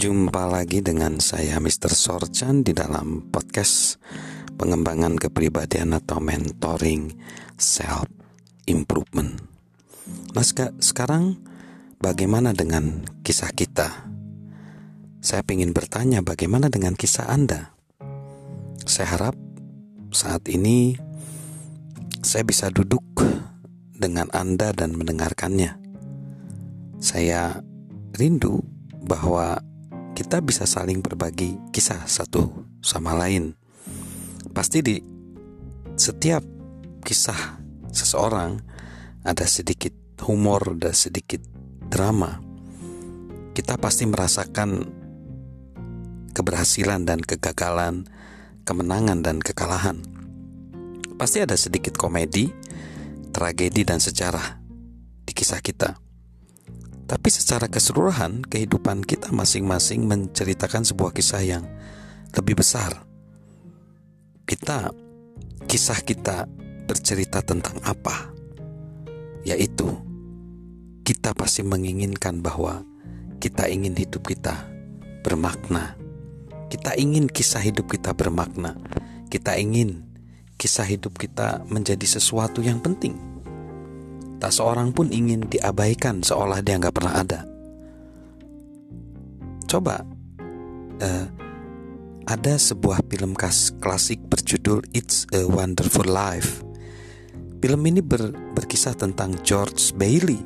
Jumpa lagi dengan saya Mr. Sorchan di dalam podcast pengembangan kepribadian atau mentoring self improvement. Nah sekarang bagaimana dengan kisah kita? Saya ingin bertanya bagaimana dengan kisah Anda? Saya harap saat ini saya bisa duduk dengan Anda dan mendengarkannya. Saya rindu bahwa kita bisa saling berbagi kisah satu sama lain. Pasti di setiap kisah seseorang ada sedikit humor dan sedikit drama. Kita pasti merasakan keberhasilan dan kegagalan, kemenangan dan kekalahan. Pasti ada sedikit komedi, tragedi dan sejarah di kisah kita. Tapi secara keseluruhan, kehidupan kita masing-masing menceritakan sebuah kisah yang lebih besar. Kita, kisah kita bercerita tentang apa? Yaitu, kita pasti menginginkan bahwa kita ingin hidup kita bermakna. Kita ingin kisah hidup kita bermakna. Kita ingin kisah hidup kita menjadi sesuatu yang penting Tak seorang pun ingin diabaikan seolah dia nggak pernah ada. Coba, uh, ada sebuah film klasik berjudul It's a Wonderful Life. Film ini ber, berkisah tentang George Bailey,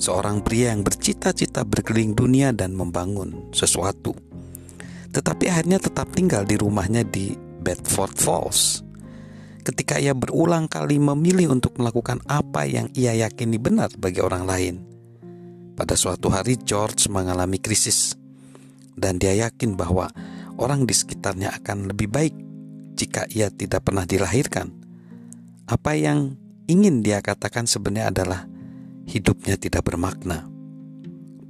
seorang pria yang bercita-cita berkeliling dunia dan membangun sesuatu. Tetapi akhirnya tetap tinggal di rumahnya di Bedford Falls ketika ia berulang kali memilih untuk melakukan apa yang ia yakini benar bagi orang lain. Pada suatu hari George mengalami krisis dan dia yakin bahwa orang di sekitarnya akan lebih baik jika ia tidak pernah dilahirkan. Apa yang ingin dia katakan sebenarnya adalah hidupnya tidak bermakna.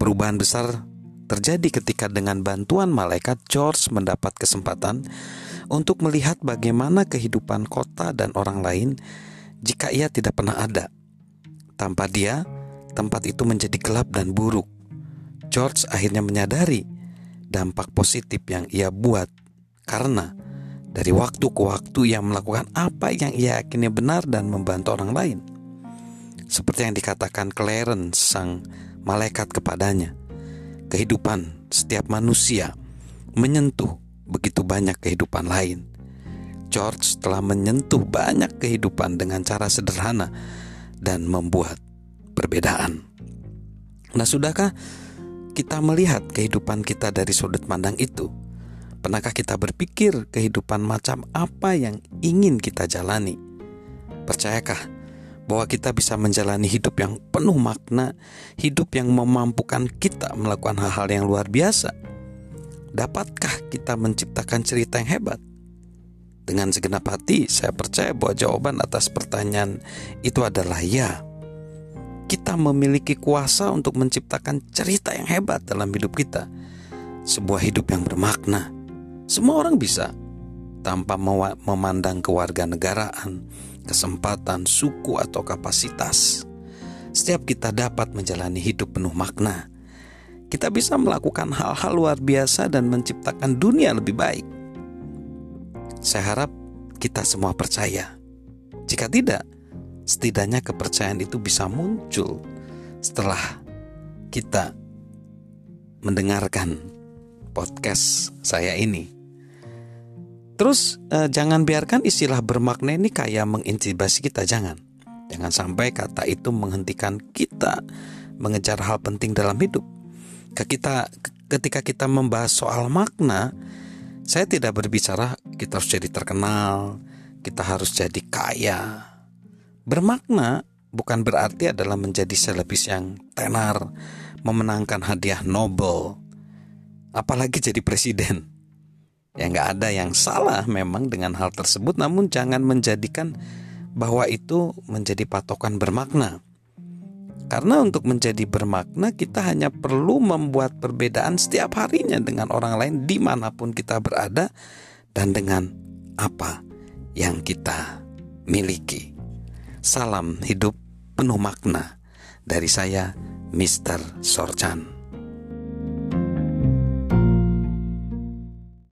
Perubahan besar terjadi ketika dengan bantuan malaikat George mendapat kesempatan untuk melihat bagaimana kehidupan kota dan orang lain jika ia tidak pernah ada. Tanpa dia, tempat itu menjadi gelap dan buruk. George akhirnya menyadari dampak positif yang ia buat karena dari waktu ke waktu ia melakukan apa yang ia yakini benar dan membantu orang lain. Seperti yang dikatakan Clarence sang malaikat kepadanya. Kehidupan setiap manusia menyentuh begitu banyak kehidupan lain. George telah menyentuh banyak kehidupan dengan cara sederhana dan membuat perbedaan. Nah, sudahkah kita melihat kehidupan kita dari sudut pandang itu? Pernahkah kita berpikir kehidupan macam apa yang ingin kita jalani? Percayakah bahwa kita bisa menjalani hidup yang penuh makna, hidup yang memampukan kita melakukan hal-hal yang luar biasa? Dapatkah kita menciptakan cerita yang hebat? Dengan segenap hati, saya percaya bahwa jawaban atas pertanyaan itu adalah ya. Kita memiliki kuasa untuk menciptakan cerita yang hebat dalam hidup kita. Sebuah hidup yang bermakna. Semua orang bisa tanpa memandang kewarganegaraan, kesempatan, suku atau kapasitas. Setiap kita dapat menjalani hidup penuh makna kita bisa melakukan hal-hal luar biasa dan menciptakan dunia lebih baik. Saya harap kita semua percaya. Jika tidak, setidaknya kepercayaan itu bisa muncul setelah kita mendengarkan podcast saya ini. Terus eh, jangan biarkan istilah bermakna ini kayak mengintibasi kita, jangan. Jangan sampai kata itu menghentikan kita mengejar hal penting dalam hidup kita ketika kita membahas soal makna, saya tidak berbicara kita harus jadi terkenal, kita harus jadi kaya. Bermakna bukan berarti adalah menjadi selebis yang tenar, memenangkan hadiah Nobel, apalagi jadi presiden. Ya nggak ada yang salah memang dengan hal tersebut, namun jangan menjadikan bahwa itu menjadi patokan bermakna. Karena untuk menjadi bermakna kita hanya perlu membuat perbedaan setiap harinya dengan orang lain di mana pun kita berada dan dengan apa yang kita miliki. Salam hidup penuh makna dari saya, Mr. Sorchan.